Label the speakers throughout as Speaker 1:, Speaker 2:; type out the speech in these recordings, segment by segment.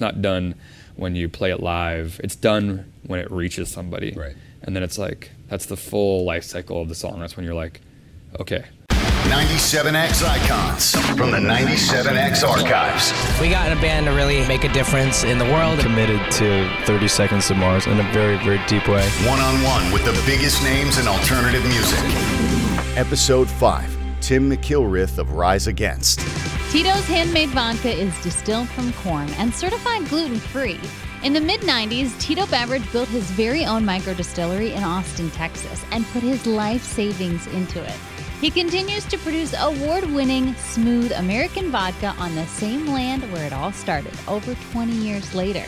Speaker 1: It's not done when you play it live. It's done when it reaches somebody.
Speaker 2: Right.
Speaker 1: And then it's like that's the full life cycle of the song. That's when you're like, okay,
Speaker 3: 97X icons from the 97X archives.
Speaker 4: We got in a band to really make a difference in the world.
Speaker 5: committed to 30 Seconds to Mars in a very, very deep way.
Speaker 3: One on one with the biggest names in alternative music. Episode 5 Tim McIlrath of Rise Against.
Speaker 6: Tito's handmade vodka is distilled from corn and certified gluten free. In the mid 90s, Tito Beveridge built his very own micro distillery in Austin, Texas, and put his life savings into it. He continues to produce award winning, smooth American vodka on the same land where it all started over 20 years later.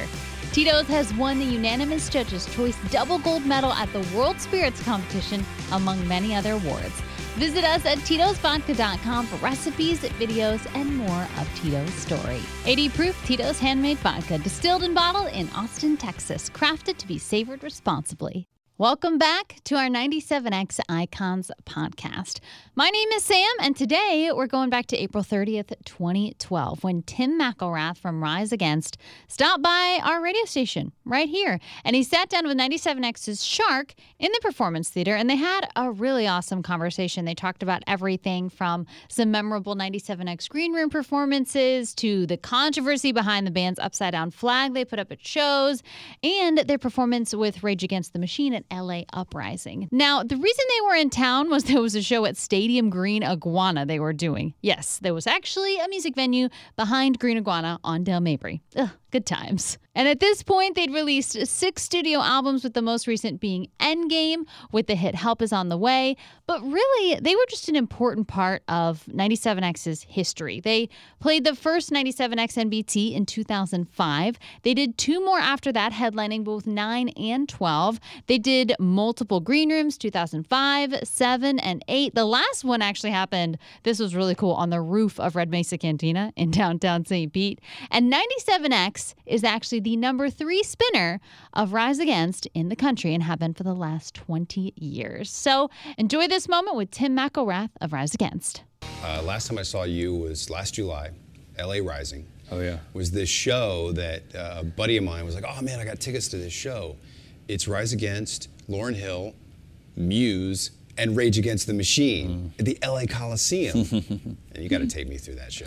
Speaker 6: Tito's has won the unanimous Judges' Choice double gold medal at the World Spirits Competition, among many other awards. Visit us at Tito'sVodka.com for recipes, videos, and more of Tito's story. 80 proof Tito's handmade vodka, distilled and bottled in Austin, Texas, crafted to be savored responsibly. Welcome back to our 97X Icons podcast. My name is Sam, and today we're going back to April 30th, 2012, when Tim McIlrath from Rise Against stopped by our radio station right here. And he sat down with 97X's Shark in the Performance Theater, and they had a really awesome conversation. They talked about everything from some memorable 97X green room performances to the controversy behind the band's upside down flag they put up at shows and their performance with Rage Against the Machine LA Uprising. Now, the reason they were in town was there was a show at Stadium Green Iguana they were doing. Yes, there was actually a music venue behind Green Iguana on Dale Mabry. Ugh, good times. And at this point, they'd released six studio albums, with the most recent being Endgame, with the hit Help Is On the Way. But really, they were just an important part of 97X's history. They played the first 97X NBT in 2005. They did two more after that, headlining both 9 and 12. They did multiple green rooms 2005, 7, and 8. The last one actually happened, this was really cool, on the roof of Red Mesa Cantina in downtown St. Pete. And 97X is actually the number three spinner of Rise Against in the country and have been for the last 20 years. So enjoy this moment with Tim McIlrath of Rise Against.
Speaker 2: Uh, last time I saw you was last July, LA Rising.
Speaker 1: oh yeah,
Speaker 2: Was this show that uh, a buddy of mine was like, oh man, I got tickets to this show. It's Rise Against, Lauryn Hill, Muse, and Rage Against the Machine at the LA Coliseum. and you got to take me through that show.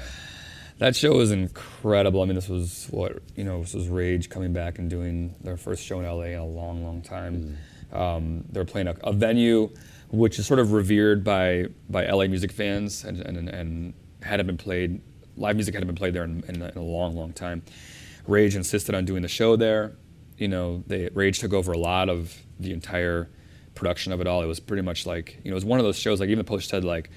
Speaker 1: That show was incredible. I mean, this was what you know, this was Rage coming back and doing their first show in LA in a long, long time. Um, they were playing a, a venue which is sort of revered by by LA music fans and and, and hadn't been played. Live music hadn't been played there in, in, a, in a long, long time. Rage insisted on doing the show there. You know, they Rage took over a lot of the entire production of it all. It was pretty much like you know, it was one of those shows. Like even the poster said like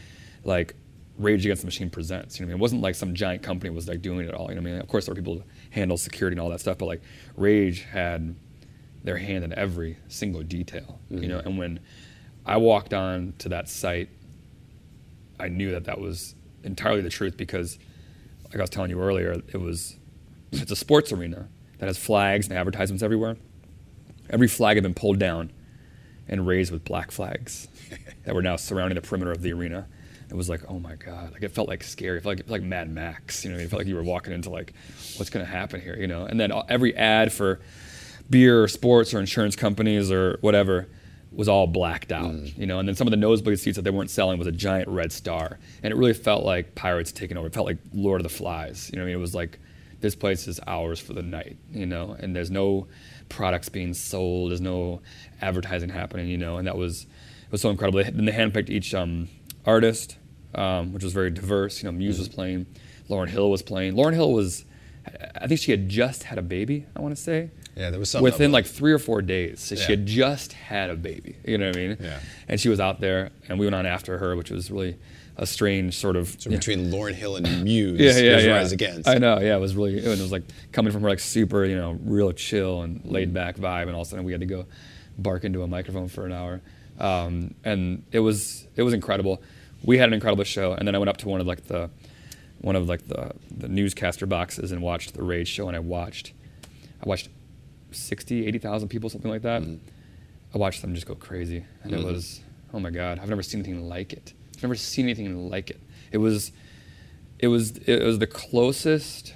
Speaker 1: like Rage Against the Machine presents. You know, what I mean, it wasn't like some giant company was like doing it all. You know, what I mean, of course there were people to handle security and all that stuff, but like Rage had their hand in every single detail. You know, mm-hmm. and when I walked on to that site, I knew that that was entirely the truth because, like I was telling you earlier, it was it's a sports arena that has flags and advertisements everywhere. Every flag had been pulled down and raised with black flags that were now surrounding the perimeter of the arena. It was like, oh my god! Like it felt like scary. It felt like, it felt like Mad Max. You know, it felt like you were walking into like, what's going to happen here? You know, and then every ad for beer or sports or insurance companies or whatever was all blacked out. You know, and then some of the nosebleed seats that they weren't selling was a giant red star, and it really felt like pirates taking over. It felt like Lord of the Flies. You know, what I mean, it was like this place is ours for the night. You know, and there's no products being sold. There's no advertising happening. You know, and that was it was so incredible. Then they handpicked each um, artist, um, which was very diverse. You know, Muse was playing, Lauryn Hill was playing. Lauryn Hill was, I think she had just had a baby. I want to say.
Speaker 2: Yeah, there was something
Speaker 1: within like three or four days. So
Speaker 2: Yeah.
Speaker 1: She had just had a baby. You know what I mean?
Speaker 2: Yeah.
Speaker 1: And she was out there, and we went on after her, which was really a strange sort of.
Speaker 2: So between Lauryn Hill and Muse,
Speaker 1: yeah, yeah, yeah.
Speaker 2: Rise Against.
Speaker 1: I know. Yeah, it was really. It was like coming from her like super, you know, real chill and
Speaker 2: Mm-hmm.
Speaker 1: laid back vibe, and all of a sudden we had to go bark into a microphone for an hour, um, and it was it was incredible. We had an incredible show, and then I went up to one of like the one of like the the newscaster boxes and watched the Rage show, and I watched I watched 60, 80,000 people, something like that. I watched them just go crazy, and it was oh my god, I've never seen anything like it. I've never seen anything like it. It was it was it was the closest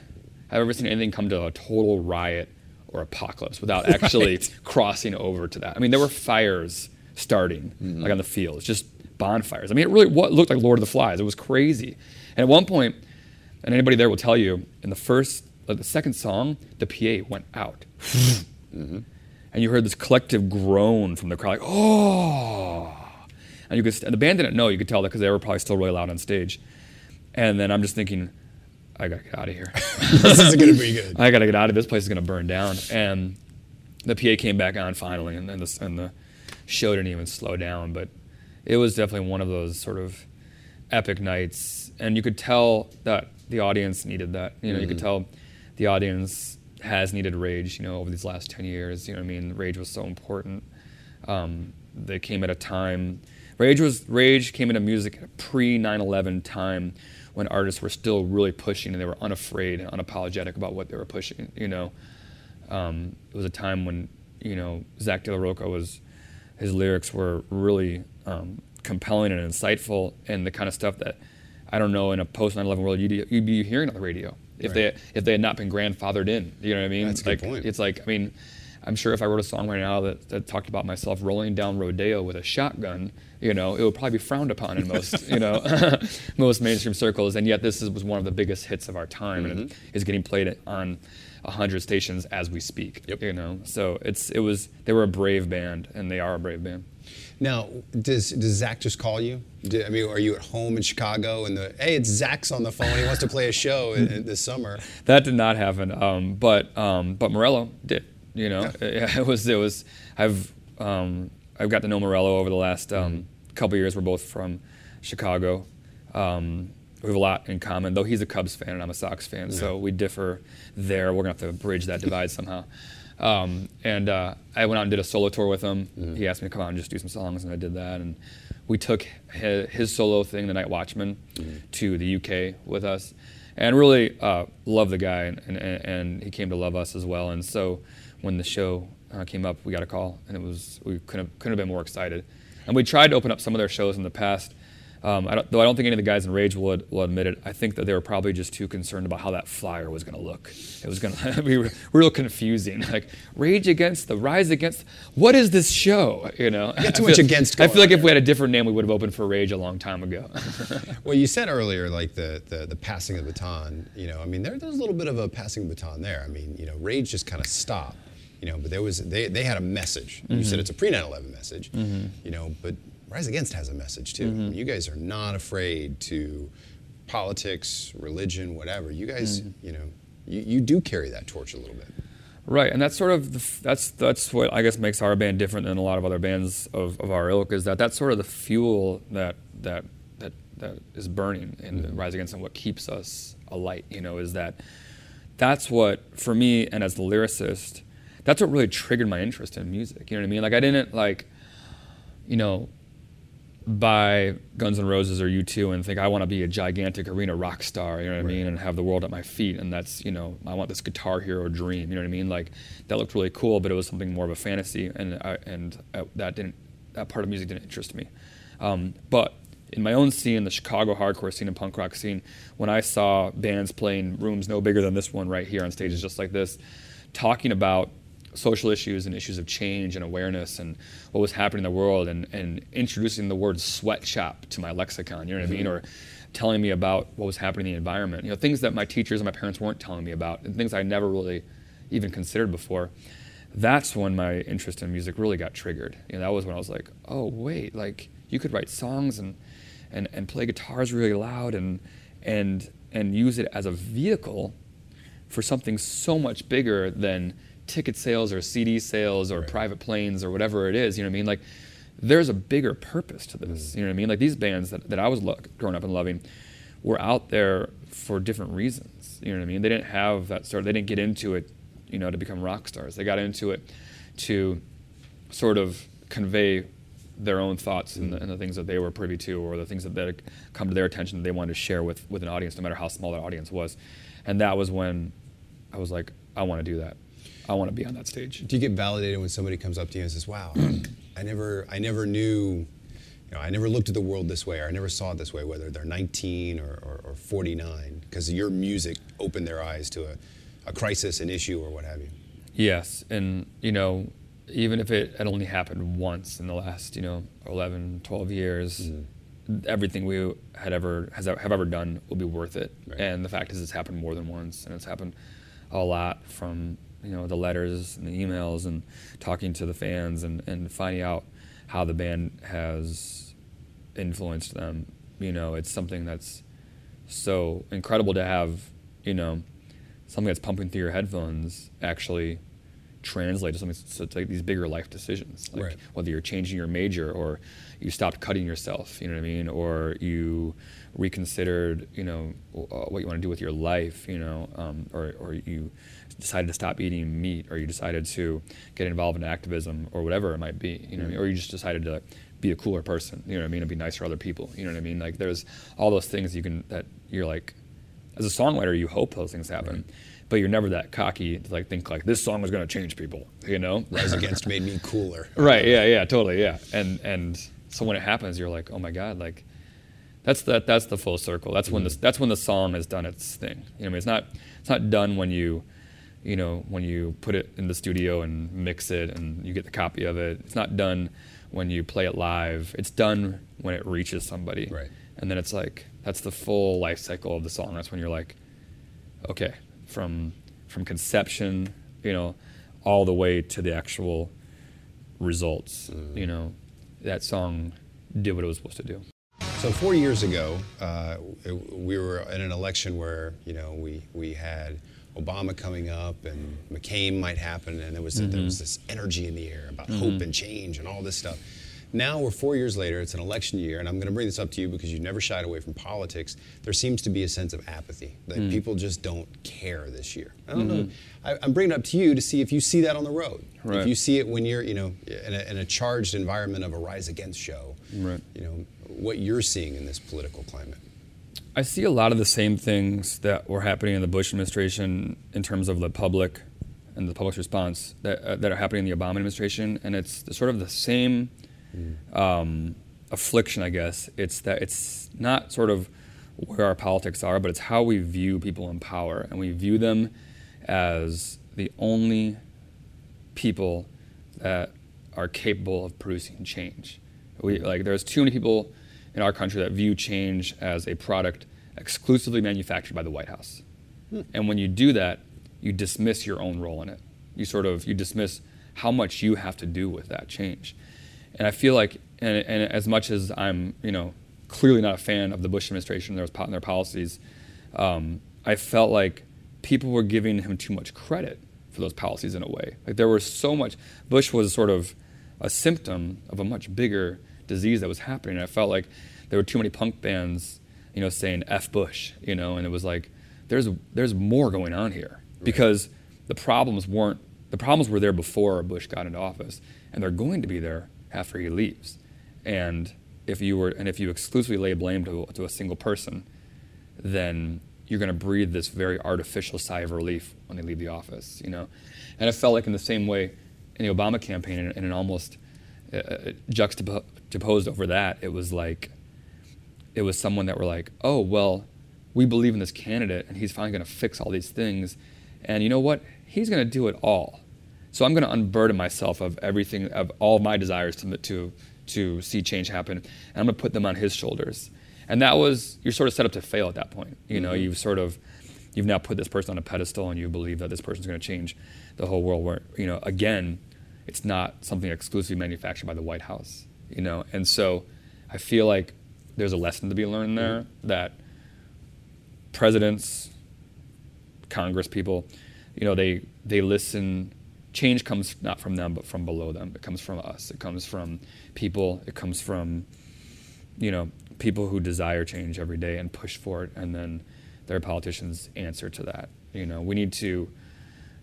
Speaker 1: I've ever seen anything come to a total riot or apocalypse without actually
Speaker 2: Right.
Speaker 1: crossing over to that. I mean, there were fires starting
Speaker 2: Mm-hmm.
Speaker 1: like on the fields, just bonfires. I mean, it really looked like Lord of the Flies. It was crazy. And at one point, and anybody there will tell you, in the first, like the second song, the PA went out, mm-hmm. and you heard this collective groan from the crowd, like oh, and you could. And the band didn't know. You could tell that because they were probably still really loud on stage. And then I'm just thinking, I gotta get out of here.
Speaker 2: this going to be good.
Speaker 1: I gotta get out of this place is gonna burn down. And the PA came back on finally, and, and, the, and the show didn't even slow down. But it was definitely one of those sort of epic nights, and you could tell that the audience needed that. You know, you could tell the audience has needed Rage. You know, over these last ten years. You know, what I mean, Rage was so important. Um, they came at a time. Rage was Rage came into music at a pre 9/11 time when artists were still really pushing and they were unafraid and unapologetic about what they were pushing. You know, um, it was a time when you know Zack de la Rocha was his lyrics were really um, compelling and insightful and the kind of stuff that I don't know in a post 9/11 world you'd, you'd be hearing on the radio if they if they had not been grandfathered in. You know what I mean?
Speaker 2: That's a good point.
Speaker 1: It's like I mean. I'm sure if I wrote a song right now that, that talked about myself rolling down Rodeo with a shotgun, you know, it would probably be frowned upon in most, you know, most mainstream circles. And yet, this is, was one of the biggest hits of our time, and it is getting played on hundred stations as we speak.
Speaker 2: Yep.
Speaker 1: You know, so it's it was they were a brave band, and they are a brave band.
Speaker 2: Now, does does Zack just call you? Do, I mean, are you at home in Chicago and the hey, it's Zack's on the phone. He wants to play a show in, in this summer.
Speaker 1: That did not happen. Um, but um, but Morello did. You know, it, it was it was. I've um, I've got to know Morello over the last um, couple years. We're both from Chicago. Um, we have a lot in common, though he's a Cubs fan and I'm a Sox fan, so we differ there. We're gonna have to bridge that divide somehow. Um, and uh, I went out and did a solo tour with him. He asked me to come out and just do some songs, and I did that. And we took his, his solo thing, The Night Watchman, to the UK with us, and really uh, loved the guy, and, and, and he came to love us as well. And so when the show uh, came up, we got a call, and it was we couldn't couldn't have been more excited. And we tried to open up some of their shows in the past. Um, I don't, though I don't think any of the guys in Rage will, will admit it. I think that they were probably just too concerned about how that flyer was going to look. It was going to be real confusing. Like Rage Against the Rise Against. What is this show? You know,
Speaker 2: got too
Speaker 1: I
Speaker 2: much
Speaker 1: feel-
Speaker 2: against
Speaker 1: I feel like if we had a different name, we would have opened for Rage a long time ago.
Speaker 2: Well, you said earlier, like the, the, the passing of the baton. You know, I mean, there, there's a little bit of a passing of the baton there. I mean, you know, Rage just kind of stopped. You know, but there was they, they had a message. You said it's a pre 9/11 message. You know, but Rise Against has a message too. Mm-hmm. You guys are not afraid to politics, religion, whatever. You guys, mm-hmm. you know, you, you do carry that torch a little bit.
Speaker 1: Right, and that's sort of the, that's that's what I guess makes our band different than a lot of other bands of, of our ilk is that that's sort of the fuel that that that that is burning in mm-hmm. Rise Against and what keeps us alight. You know, is that that's what for me and as the lyricist, that's what really triggered my interest in music. You know what I mean? Like I didn't like, you know, buy Guns N' Roses or U2 and think I want to be a gigantic arena rock star, you know what I mean, and have the world at my feet. And that's, you know, I want this guitar hero dream, you know what I mean? Like that looked really cool, but it was something more of a fantasy, and I, and I, that didn't, that part of music didn't interest me. Um, but in my own scene, the Chicago hardcore scene and punk rock scene, when I saw bands playing rooms no bigger than this one right here on stages just like this, talking about social issues and issues of change and awareness and what was happening in the world and, and introducing the word sweatshop to my lexicon, you know what I mean? Mm-hmm. Or telling me about what was happening in the environment. You know, things that my teachers and my parents weren't telling me about and things I never really even considered before. That's when my interest in music really got triggered. You know, that was when I was like, oh wait, like you could write songs and and, and play guitars really loud and and and use it as a vehicle for something so much bigger than ticket sales or CD sales or private planes or whatever it is. You know what I mean? Like, there's a bigger purpose to this. Mm. You know what I mean? Like these bands that, that I was lo- growing up and loving were out there for different reasons. You know what I mean? They didn't have that sort. of, They didn't get into it, you know, to become rock stars. They got into it to sort of convey their own thoughts and, the, mm. and the things that they were privy to or the things that, that had come to their attention that they wanted to share with, with an audience, no matter how small that audience was. And that was when I was like, I want to do that. I want to be on that stage.
Speaker 2: Do you get validated when somebody comes up to you and says, "Wow, I never, I never knew, you know, I never looked at the world this way, or I never saw it this way, whether they're 19 or, or, or 49, because your music opened their eyes to a, a crisis, an issue, or what have you.
Speaker 1: Yes, and you know, even if it had only happened once in the last, you know, 11, 12 years,
Speaker 2: Mm-hmm.
Speaker 1: everything we had ever has have ever done will be worth it.
Speaker 2: Right.
Speaker 1: And the fact is, it's happened more than once, and it's happened a lot from you know the letters and the emails and talking to the fans and and finding out how the band has influenced them. You know, it's something that's so incredible to have. You know, something that's pumping through your headphones actually translate to something so it's like these bigger life decisions like
Speaker 2: Right.
Speaker 1: whether you're changing your major or you stopped cutting yourself you know what i mean or you reconsidered you know uh, what you want to do with your life you know um, or, or you decided to stop eating meat or you decided to get involved in activism or whatever it might be you know what I mean? or you just decided to be a cooler person you know what i mean and be nicer to other people you know what i mean like there's all those things you can that you're like as a songwriter, you hope those things happen, but you're never that cocky to like think like this song is going to change people, you know?
Speaker 2: Rise Against made me cooler.
Speaker 1: right? Yeah, yeah, totally, yeah. And and so when it happens, you're like, oh my god, like that's that that's the full circle. That's when mm-hmm. the that's when the song has done its thing. You know, what I mean, it's not it's not done when you you know when you put it in the studio and mix it and you get the copy of it. It's not done when you play it live. It's done when it reaches somebody.
Speaker 2: Right.
Speaker 1: And then it's like that's the full life cycle of the song. That's when you're like, okay, from from conception, you know, all the way to the actual results. You know, that song did what it was supposed to do.
Speaker 2: So four years ago, uh, we were in an election where you know we we had Obama coming up and McCain might happen, and there was there was mm-hmm. this energy in the air about mm-hmm. hope and change and all this stuff. Now we're four years later. It's an election year, and I'm going to bring this up to you because you've never shied away from politics. There seems to be a sense of apathy that mm. people just don't care this year. I don't know. Mm-hmm. I, I'm bringing it up to you to see if you see that on the road. If you see it when you're, you know, in a, in a charged environment of a rise against show.
Speaker 1: Right.
Speaker 2: You know what you're seeing in this political climate.
Speaker 1: I see a lot of the same things that were happening in the Bush administration in terms of the public and the public's response that, uh, that are happening in the Obama administration, and it's sort of the same um, affliction, I guess. It's that it's not sort of where our politics are, but it's how we view people in power, and we view them as the only people that are capable of producing change. We like there's too many people in our country that view change as a product exclusively manufactured by the White House. And when you do that, you dismiss your own role in it. You sort of you dismiss how much you have to do with that change. And I feel like, and, and as much as I'm, you know, clearly not a fan of the Bush administration and their, po- and their policies, um, I felt like people were giving him too much credit for those policies in a way. Like there was so much. Bush was sort of a symptom of a much bigger disease that was happening. And I felt like there were too many punk bands, you know, saying "F Bush," you know, and it was like there's there's more going on here because the problems weren't the problems were there before Bush got into office, and they're going to be there after he leaves. And if you were and if you exclusively lay blame to, to a single person, then you're going to breathe this very artificial sigh of relief when they leave the office, you know. And it felt like in the same way in the Obama campaign, in, and it almost uh, uh, juxtaposed over that, it was like it was someone that were like, oh well, we believe in this candidate, and he's finally going to fix all these things, and you know what? He's going to do it all. So I'm going to unburden myself of everything, of all of my desires to to to see change happen, and I'm going to put them on his shoulders. And that was you're sort of set up to fail at that point. You know, you've sort of you've now put this person on a pedestal, and you believe that this person's going to change the whole world. Where you know, again, it's not something exclusively manufactured by the White House. You know, and so I feel like there's a lesson to be learned there mm-hmm. that presidents, Congress people, you know, they they listen. Change comes not from them, but from below them. It comes from us. It comes from people. It comes from, you know, people who desire change every day and push for it, and then their politicians answer to that. You know, we need to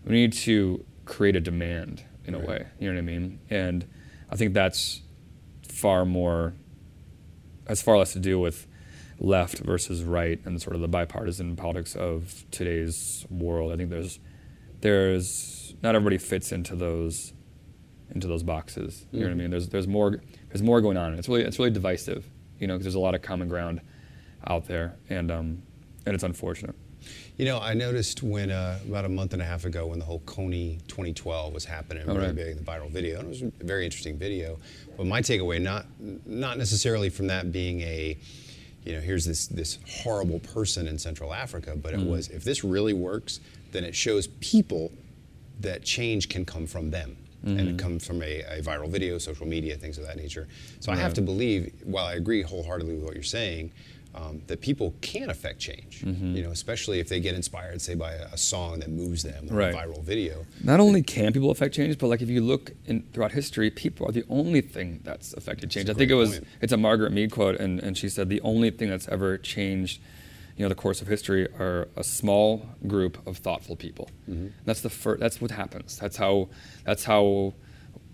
Speaker 1: we need to create a demand in a way. You know what I mean? And I think that's far more has far less to do with left versus right and sort of the bipartisan politics of today's world. I think there's there's not everybody fits into those into those boxes. You know what I mean? There's there's more there's more going on. It's really it's really divisive. You know, because there's a lot of common ground out there, and um, and it's unfortunate.
Speaker 2: You know, I noticed when uh, about a month and a half ago when the whole Kony 2012 was happening,
Speaker 1: Oh,
Speaker 2: really
Speaker 1: right.
Speaker 2: big, the viral video, and it was a very interesting video. But my takeaway, not not necessarily from that being a, you know, here's this this horrible person in Central Africa, but
Speaker 1: Mm.
Speaker 2: it was if this really works, then it shows people that change can come from them. And
Speaker 1: Mm-hmm.
Speaker 2: it comes from a, a viral video, social media, things of that nature. So I have to believe, while I agree wholeheartedly with what you're saying, um, that people can affect change.
Speaker 1: Mm-hmm.
Speaker 2: You know, especially if they get inspired, say, by a, a song that moves them, or
Speaker 1: Right.
Speaker 2: a viral video.
Speaker 1: Not only can people affect change, but like if you look in, throughout history, people are the only thing that's affected change. I think it was
Speaker 2: point.
Speaker 1: it's a Margaret Mead quote, and, and she said the only thing that's ever changed, you know, the course of history are a small group of thoughtful people. That's the fir- That's what happens. That's how. That's how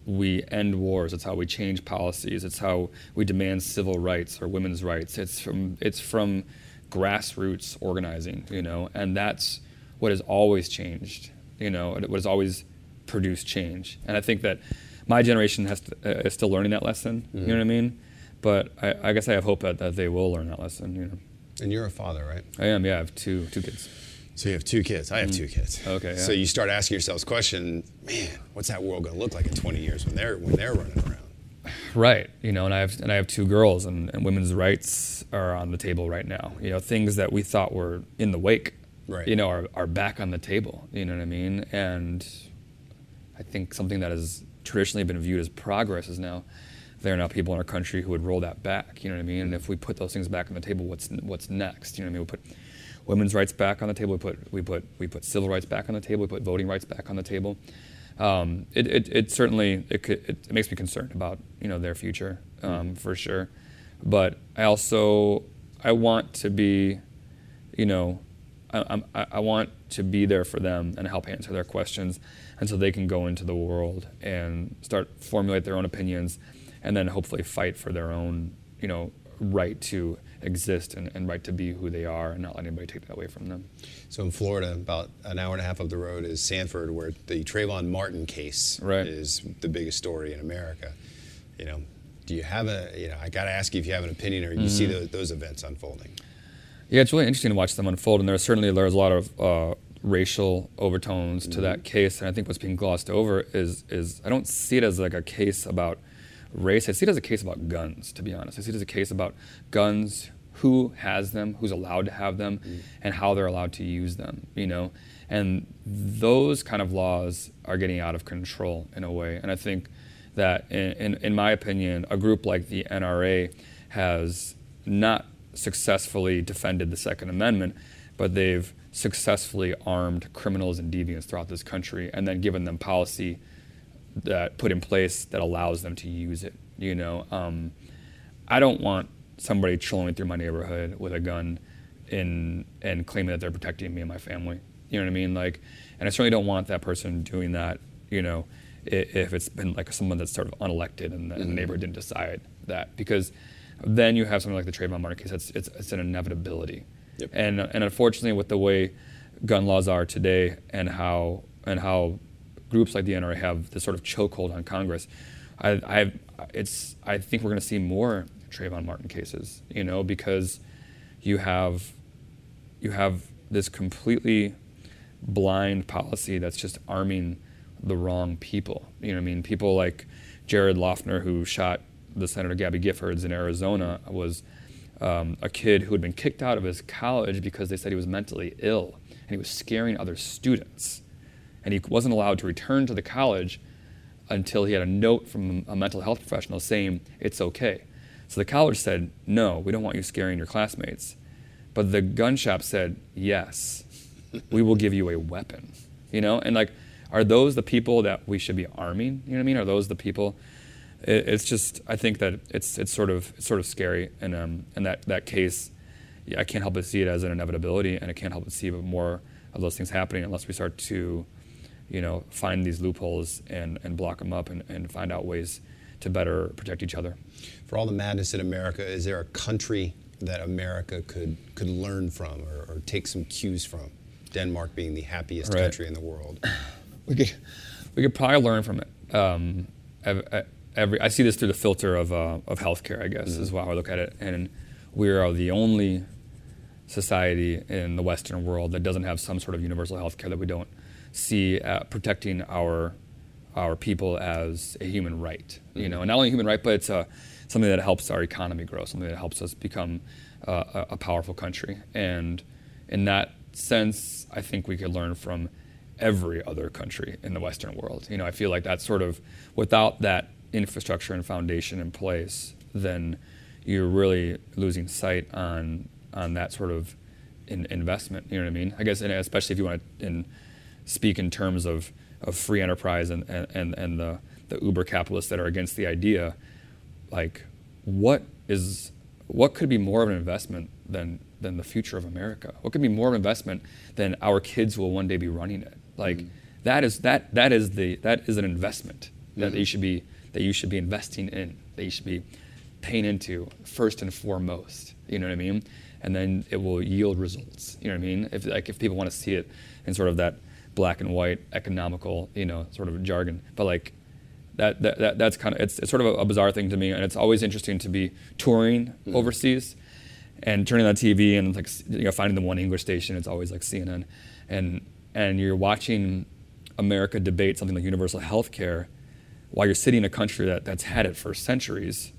Speaker 1: we end wars. It's how we change policies. It's how we demand civil rights or women's rights. It's from it's from grassroots organizing, you know, and that's what has always changed, you know, what has always produced change. And I think that my generation has to, uh, is still learning that lesson. You know what I mean? But I, I guess I have hope that, that they will learn that lesson. You know,
Speaker 2: And you're a father, right?
Speaker 1: I am. Yeah, I have two two kids.
Speaker 2: So you have two kids. I have two kids.
Speaker 1: Mm. Okay,
Speaker 2: So you start asking yourselves question, man, what's that world going to look like in 20 years when they're when they're running around?
Speaker 1: Right. You know, and I have and I have two girls, and, and women's rights are on the table right now. You know, things that we thought were in the wake,
Speaker 2: Right.
Speaker 1: you know, are, are back on the table. You know what I mean? And I think something that has traditionally been viewed as progress is now there are now people in our country who would roll that back. You know what I mean? And if we put those things back on the table, what's what's next? You know what I mean? We put women's rights back on the table. We put we put we put civil rights back on the table. We put voting rights back on the table. Um, it, it, it certainly it, could, it, makes me concerned about you know their future um, for sure, but I also I want to be, you know, I, I, I want to be there for them and help answer their questions, and so they can go into the world and start formulate their own opinions, and then hopefully fight for their own you know right to exist and, and right to be who they are and not let anybody take that away from them.
Speaker 2: So in Florida, about an hour and a half up the road is Sanford, where the Trayvon Martin case
Speaker 1: Right.
Speaker 2: is the biggest story in America. You know, do you have a, you know, I got to ask you if you have an opinion or you see those, those events unfolding.
Speaker 1: Yeah, it's really interesting to watch them unfold, and there's certainly there's a lot of uh, racial overtones to that case, and I think what's being glossed over is is I don't see it as like a case about race. I see it as a case about guns. To be honest, I see it as a case about guns, who has them, who's allowed to have them, mm. and how they're allowed to use them. You know, and those kind of laws are getting out of control in a way, and I think that in, in, in my opinion, a group like the NRA has not successfully defended the Second Amendment, but they've successfully armed criminals and deviants throughout this country and then given them policy that put in place that allows them to use it. You know, um, I don't want somebody trolling through my neighborhood with a gun in and claiming that they're protecting me and my family. You know what I mean? Like, and I certainly don't want that person doing that. You know, if it's been like someone that's sort of unelected and the, and the neighborhood didn't decide that, because then you have something like the Trayvon Martin case. It's it's, it's an inevitability.
Speaker 2: Yep.
Speaker 1: And and unfortunately, with the way gun laws are today and how and how groups like the NRA have this sort of chokehold on Congress, I, I it's I think we're going to see more Trayvon Martin cases. You know, because you have you have this completely blind policy that's just arming the wrong people. You know what I mean? People like Jared Loughner, who shot the Senator Gabby Giffords in Arizona, was um, a kid who had been kicked out of his college because they said he was mentally ill and he was scaring other students. And he wasn't allowed to return to the college until he had a note from a mental health professional saying it's okay. So the college said, no, we don't want you scaring your classmates. But the gun shop said, yes, we will give you a weapon. You know, and like, are those the people that we should be arming? You know what I mean? Are those the people? It, it's just, I think that it's it's sort of it's sort of scary, and um, and that that case, I can't help but see it as an inevitability, and I can't help but see more of those things happening unless we start to, you know, find these loopholes and and block them up and, and find out ways to better protect each other.
Speaker 2: For all the madness in America, is there a country that America could could learn from or, or take some cues from? Denmark being the happiest
Speaker 1: Right.
Speaker 2: country in the world.
Speaker 1: we could we could probably learn from it. Um, every I see this through the filter of uh, of healthcare, I guess, is how I look at it. And we are the only society in the Western world that doesn't have some sort of universal healthcare that we don't see uh, protecting our our people as a human right. You know, and not only a human right, but it's a, something that helps our economy grow, something that helps us become uh, a, a powerful country. And in that sense, I think we could learn from every other country in the Western world. You know, I feel like that's sort of without that infrastructure and foundation in place, then you're really losing sight on on that sort of in, investment. You know what I mean? I guess, especially if you want to in, speak in terms of, of free enterprise and, and, and the, the uber capitalists that are against the idea, like what is what could be more of an investment than than the future of America? What could be more of an investment than our kids will one day be running it? Like
Speaker 2: Mm-hmm.
Speaker 1: that is that that is the that is an investment that
Speaker 2: Mm-hmm.
Speaker 1: you should be that you should be investing in that you should be paying into first and foremost. You know what I mean? And then it will yield results. You know what I mean? If like if people want to see it in sort of that black and white economical you know sort of jargon, but like that, that, that that's kind of it's, it's sort of a, a bizarre thing to me, and it's always interesting to be touring hmm. overseas and turning on TV and like you know finding the one English station. It's always like CNN, and and you're watching America debate something like universal health care while you're sitting in a country that, that's had it for centuries.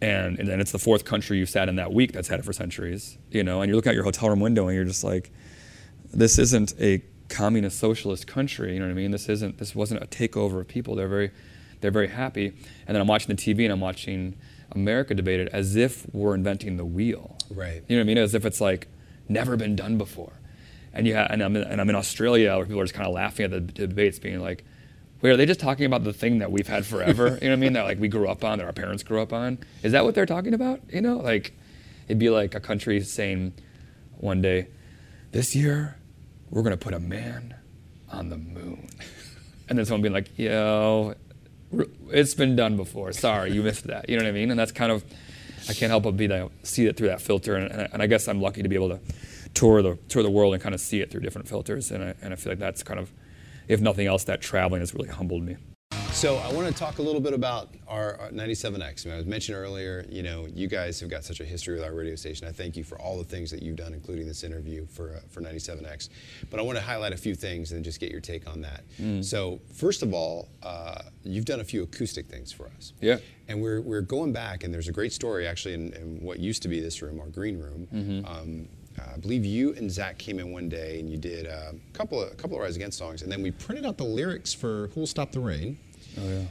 Speaker 1: And, and then it's the fourth country you've sat in that week that's had it for centuries, you know, and you're looking out your hotel room window and you're just like, this isn't a communist socialist country, you know what I mean? This isn't this wasn't a takeover of people. They're very they're very happy. And then I'm watching the TV and I'm watching America debated as if we're inventing the wheel.
Speaker 2: Right.
Speaker 1: You know what I mean? As if it's like never been done before. And you ha- and I'm in, and I'm in Australia where people are just kind of laughing at the debates, being like, "Wait, are they just talking about the thing that we've had forever? you know what I mean? That like we grew up on, that our parents grew up on. Is that what they're talking about? You know, like it'd be like a country saying one day, this year we're gonna put a man on the moon, and then someone being like, "Yo, it's been done before. Sorry, you missed that." You know what I mean? And that's kind of I can't help but be that see it through that filter, and, and, I- and I guess I'm lucky to be able to tour the tour the world and kind of see it through different filters, and I, and I feel like that's kind of, if nothing else, that traveling has really humbled me.
Speaker 2: So I want to talk a little bit about our, our 97X. I, mean, I was mentioned earlier, you know, you guys have got such a history with our radio station. I thank you for all the things that you've done, including this interview for uh, for 97X. But I want to highlight a few things and just get your take on that. So first of all, uh, you've done a few acoustic things for us.
Speaker 1: Yeah.
Speaker 2: And we're, we're going back, and there's a great story actually in, in what used to be this room, our green room. Um, uh, I believe you and Zach came in one day and you did uh, a couple of a couple of Rise Against songs, and then we printed out the lyrics for "Who'll Stop the Rain."
Speaker 1: Oh yeah.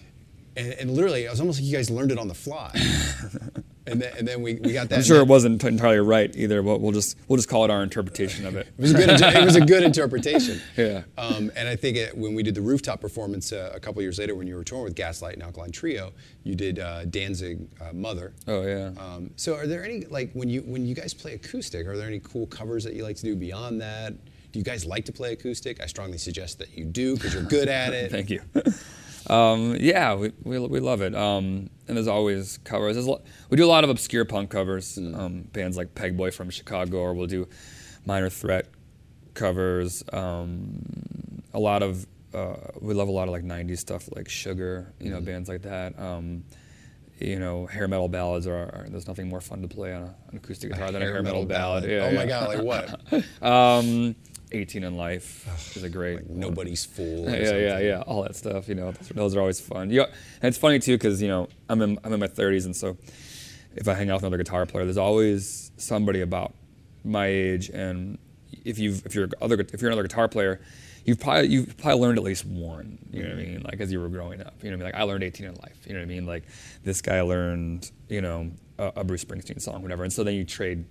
Speaker 2: And, and literally, it was almost like you guys learned it on the fly. and then, and then we, we got that.
Speaker 1: I'm sure it wasn't entirely right either, but we'll just we'll just call it our interpretation of it.
Speaker 2: It was a good. it was a good interpretation.
Speaker 1: Yeah.
Speaker 2: Um, and I think it, when we did the rooftop performance uh, a couple years later, when you were touring with Gaslight and Alkaline Trio, you did uh, Danzig uh, "Mother."
Speaker 1: Oh yeah.
Speaker 2: Um, so, are there any like when you when you guys play acoustic? Are there any cool covers that you like to do beyond that? Do you guys like to play acoustic? I strongly suggest that you do because you're good at it.
Speaker 1: Thank you. Um, yeah, we, we, we love it. Um, and there's always covers. There's a we do a lot of obscure punk covers. Um, bands like Pegboy from Chicago, or we'll do Minor Threat covers. Um, a lot of uh, we love a lot of like '90s stuff, like Sugar. You know, bands like that. Um, you know, hair metal ballads are, are. There's nothing more fun to play on a, an acoustic guitar than a hair metal, ballad. Yeah,
Speaker 2: oh my god! Like what?
Speaker 1: Um, 18 and Life is a great.
Speaker 2: Like Nobody's fool.
Speaker 1: Yeah, yeah,
Speaker 2: something.
Speaker 1: yeah, all that stuff. You know, those, those are always fun. Yeah, and it's funny too because you know I'm in I'm in my 30s, and so if I hang out with another guitar player, there's always somebody about my age, and if you if you're other if you're another guitar player, you've probably you've probably learned at least one. You know what I mean? Like as you were growing up. You know what I mean? Like I learned 18 and Life. You know what I mean? Like this guy learned you know a, a Bruce Springsteen song, whatever, and so then you trade.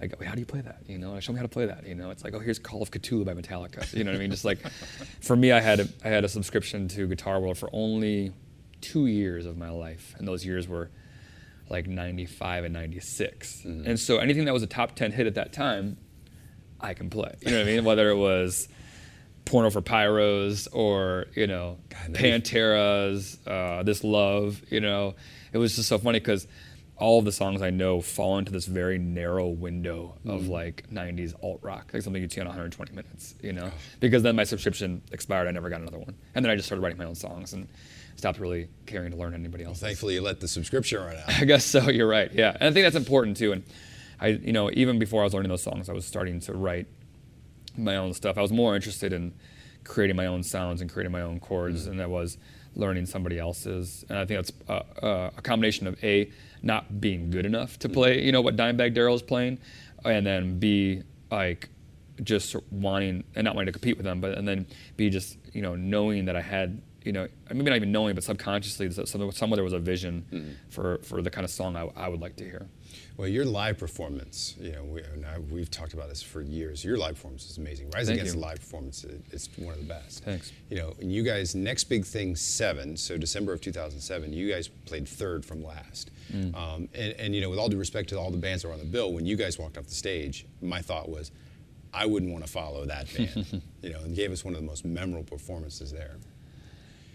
Speaker 1: Like, wait, how do you play that? You know, show me how to play that. You know, it's like, oh, here's Call of Cthulhu by Metallica. You know what I mean? Just like, for me, I had a, I had a subscription to Guitar World for only two years of my life, and those years were like 95 and 96. And so anything that was a top 10 hit at that time, I can play. You know what I mean? Whether it was Porno for Pyros or, you know, Pantera's uh, This Love, you know, it was just so funny because all of the songs I know fall into this very narrow window of mm. like 90s alt rock, like something you'd see on 120 minutes, you know? Because then my subscription expired, I never got another one. And then I just started writing my own songs and stopped really caring to learn anybody else.
Speaker 2: Thankfully, you let the subscription run out.
Speaker 1: I guess so. You're right. Yeah, and I think that's important too. And I, you know, even before I was learning those songs, I was starting to write my own stuff. I was more interested in creating my own sounds and creating my own chords mm. than I was learning somebody else's. And I think that's a, a, a combination of a not being good enough to mm. play, you know, what Dimebag Darrell's playing, and then b like just wanting and not wanting to compete with them, but and then b just you know knowing that I had you know maybe not even knowing, but subconsciously that some- somewhere there was a vision mm. for for the kind of song I, I would like to hear.
Speaker 2: Well, your live performance, you know, we, and I, we've talked about this for years. Your live performance is amazing. Rise
Speaker 1: Thank
Speaker 2: Against
Speaker 1: you.
Speaker 2: live performance, it- it's one of the best.
Speaker 1: Thanks.
Speaker 2: You know, and you guys, next big thing, seven, so December of 2007, you guys played third from last.
Speaker 1: Mm.
Speaker 2: Um, and, and, you know, with all due respect to all the bands that were on the bill, when you guys walked off the stage, my thought was, I wouldn't want to follow that band. you know, and gave us one of the most memorable performances there.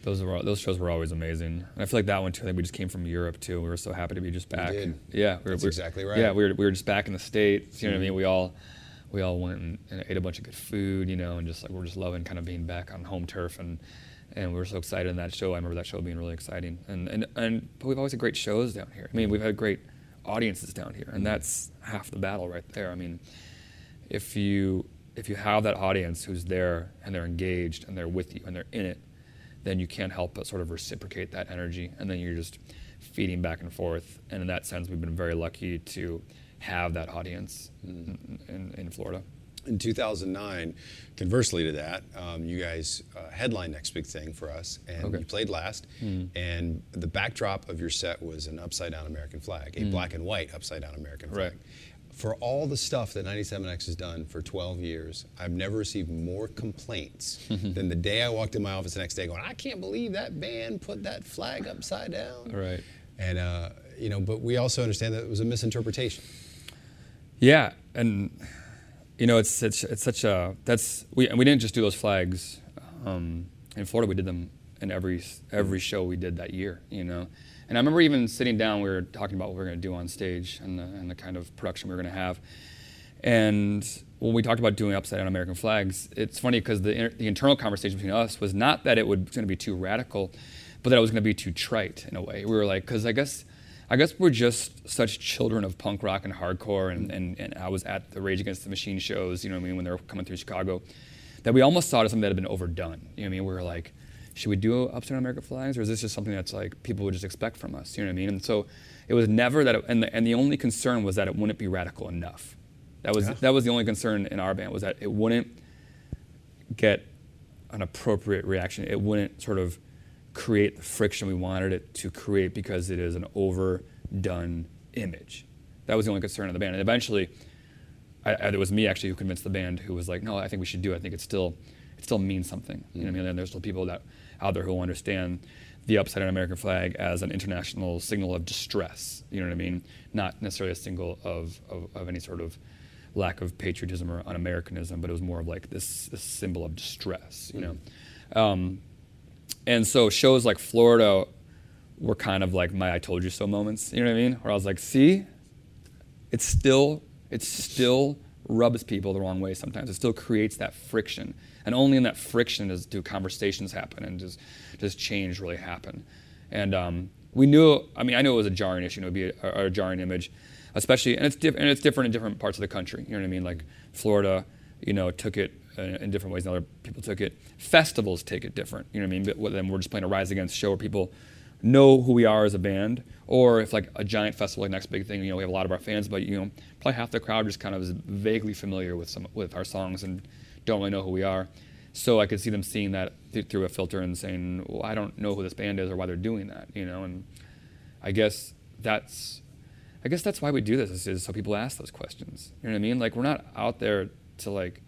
Speaker 1: Those were those shows were always amazing, and I feel like that one too. I think we just came from Europe too. We were so happy to be just back.
Speaker 2: did.
Speaker 1: Yeah, we were,
Speaker 2: That's
Speaker 1: we were-
Speaker 2: exactly right. Mm-hmm.
Speaker 1: Yeah, we were, we were just back in the states. You know what I mean? We all we all went and, and ate a bunch of good food. You know, and just like we're just loving kind of being back on home turf and. And we were so excited in that show. I remember that show being really exciting. And, and, and but we've always had great shows down here. I mean, we've had great audiences down here, and that's half the battle right there. I mean, if you if you have that audience who's there and they're engaged and they're with you and they're in it, then you can't help but sort of reciprocate that energy, and then you're just feeding back and forth. And in that sense, we've been very lucky to have that audience in, in, in Florida.
Speaker 2: In 2009, conversely to that, um, you guys uh, headlined Next Big Thing for us, and
Speaker 1: Okay.
Speaker 2: you played last. And the backdrop of your set was an upside down American flag, a black and white upside down American flag.
Speaker 1: Right.
Speaker 2: For all the stuff that 97X has done for 12 years, I've never received more complaints than the day I walked in my office the next day going, I can't believe that band put that flag upside down.
Speaker 1: Right.
Speaker 2: And, uh, you know, but we also understand that it was a misinterpretation.
Speaker 1: Yeah, and you know, it's it's, it's such a that's we and we didn't just do those flags um, in Florida. We did them in every every show we did that year. You know, and I remember even sitting down. We were talking about what we were going to do on stage and the, and the kind of production we were going to have. And when we talked about doing upside down American flags, it's funny because the, inter- the internal conversation between us was not that it was going to be too radical, but that it was going to be too trite in a way. We were like, because I guess, I guess we're just such children of punk rock and hardcore, and, and, and I was at the Rage Against the Machine shows, you know what I mean, when they were coming through Chicago, that we almost saw it as something that had been overdone. You know what I mean? We were like, should we do upside down American flags, or is this just something that's like people would just expect from us? You know what I mean? And so it was never that, it, and, the, and the only concern was that it wouldn't be radical enough. That was that was the only concern in our band was that it wouldn't get an appropriate reaction. It wouldn't sort of create the friction we wanted it to create because it is an overdone image. That was the only concern of the band. And eventually, I, I, it was me actually who convinced the band, who was like, "No, I think we should do it. I think it still, it still means something." You know what I mean? Mm-hmm. And there's still people that out there who will understand the upside down American flag as an international signal of distress. You know what I mean? Not necessarily a signal of, of, of any sort of lack of patriotism or un-Americanism, but it was more of like this, this symbol of distress. You know. Um, and so shows like Florida were kind of like my "I told you so" moments. You know what I mean? Where I was like, "See, it still it still rubs people the wrong way sometimes. It still creates that friction, and only in that friction does do conversations happen and does does change really happen. And um, we knew. I mean, I knew it was a jarring issue. It would be a, a jarring image, especially and it's and it's different in different parts of the country. You know what I mean? Like Florida, you know, took it uh, in different ways than other people took it. Festivals take it different. You know what I mean? But then we're just playing a Rise Against show where people know who we are as a band, or if like a giant festival like Next Big Thing, you know, we have a lot of our fans, but you know, probably half the crowd just kind of is vaguely familiar with some with our songs and don't really know who we are. So I could see them seeing that th- through a filter and saying, "Well, I don't know who this band is or why they're doing that," you know. And I guess that's, I guess that's why we do this is, is so people ask those questions. You know what I mean? Like we're not out there to like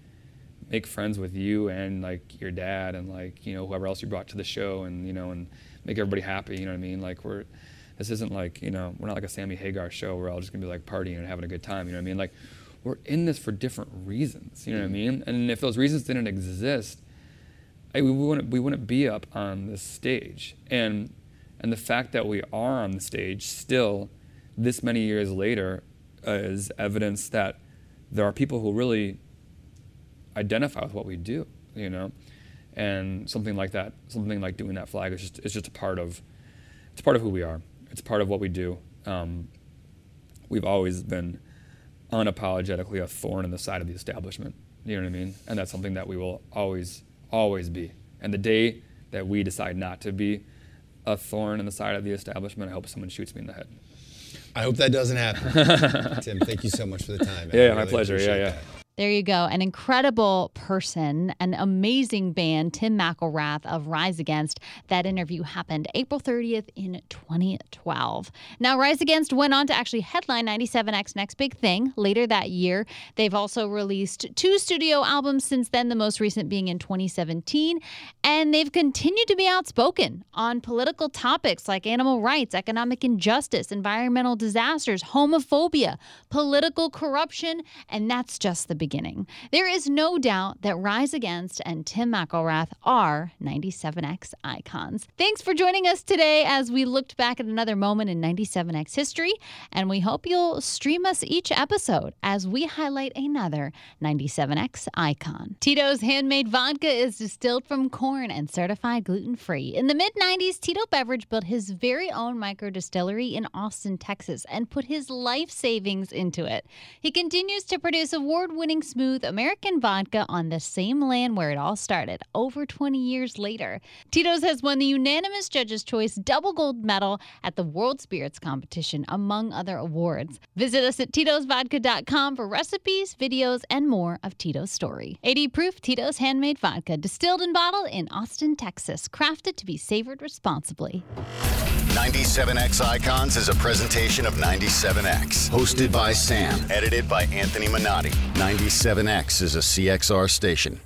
Speaker 1: make friends with you and like your dad and like you know whoever else you brought to the show and you know and make everybody happy. You know what I mean? Like we're this isn't like you know we're not like a Sammy Hagar show where we're all just gonna be like partying and having a good time. You know what I mean? Like we're in this for different reasons. You know what I mean? And if those reasons didn't exist, I, we wouldn't we wouldn't be up on this stage. And and the fact that we are on the stage still, this many years later, uh, is evidence that there are people who really identify with what we do, you know, and something like that, something like doing that flag is just it's just a part of it's part of who we are. It's part of what we do. Um, we've always been unapologetically a thorn in the side of the establishment. You know what I mean? And that's something that we will always, always be. And the day that we decide not to be a thorn in the side of the establishment, I hope someone shoots me in the head.
Speaker 2: I hope that doesn't happen. Tim, thank you so much for the time. man.
Speaker 1: Yeah, my pleasure. Yeah, yeah.
Speaker 2: that.
Speaker 6: There you go. An incredible person, an amazing band, Tim McIlrath of Rise Against. That interview happened April 30th in 2012. Now, Rise Against went on to actually headline 97X Next Big Thing later that year. They've also released two studio albums since then, the most recent being in 2017. And they've continued to be outspoken on political topics like animal rights, economic injustice, environmental disasters, homophobia, political corruption, and that's just the beginning. There is no doubt that Rise Against and Tim McIlrath are 97X icons. Thanks for joining us today as we looked back at another moment in 97X history, and we hope you'll stream us each episode as we highlight another 97X icon. Tito's handmade vodka is distilled from corn and certified gluten free. In the mid 90s, Tito Beveridge built his very own micro distillery in Austin, Texas, and put his life savings into it. He continues to produce award winning smooth American vodka on the same land where it all started over 20 years later. Tito's has won the unanimous Judges' Choice double gold medal at the World Spirits Competition, among other awards. Visit us at Tito'sVodka.com for recipes, videos, and more of Tito's story. 80 proof Tito's handmade vodka, distilled and bottled in Austin, Texas, crafted to be savored responsibly.
Speaker 3: 97X Icons is a presentation of 97X. Hosted by Sam. Edited by Anthony Minotti. 97X is a CXR station.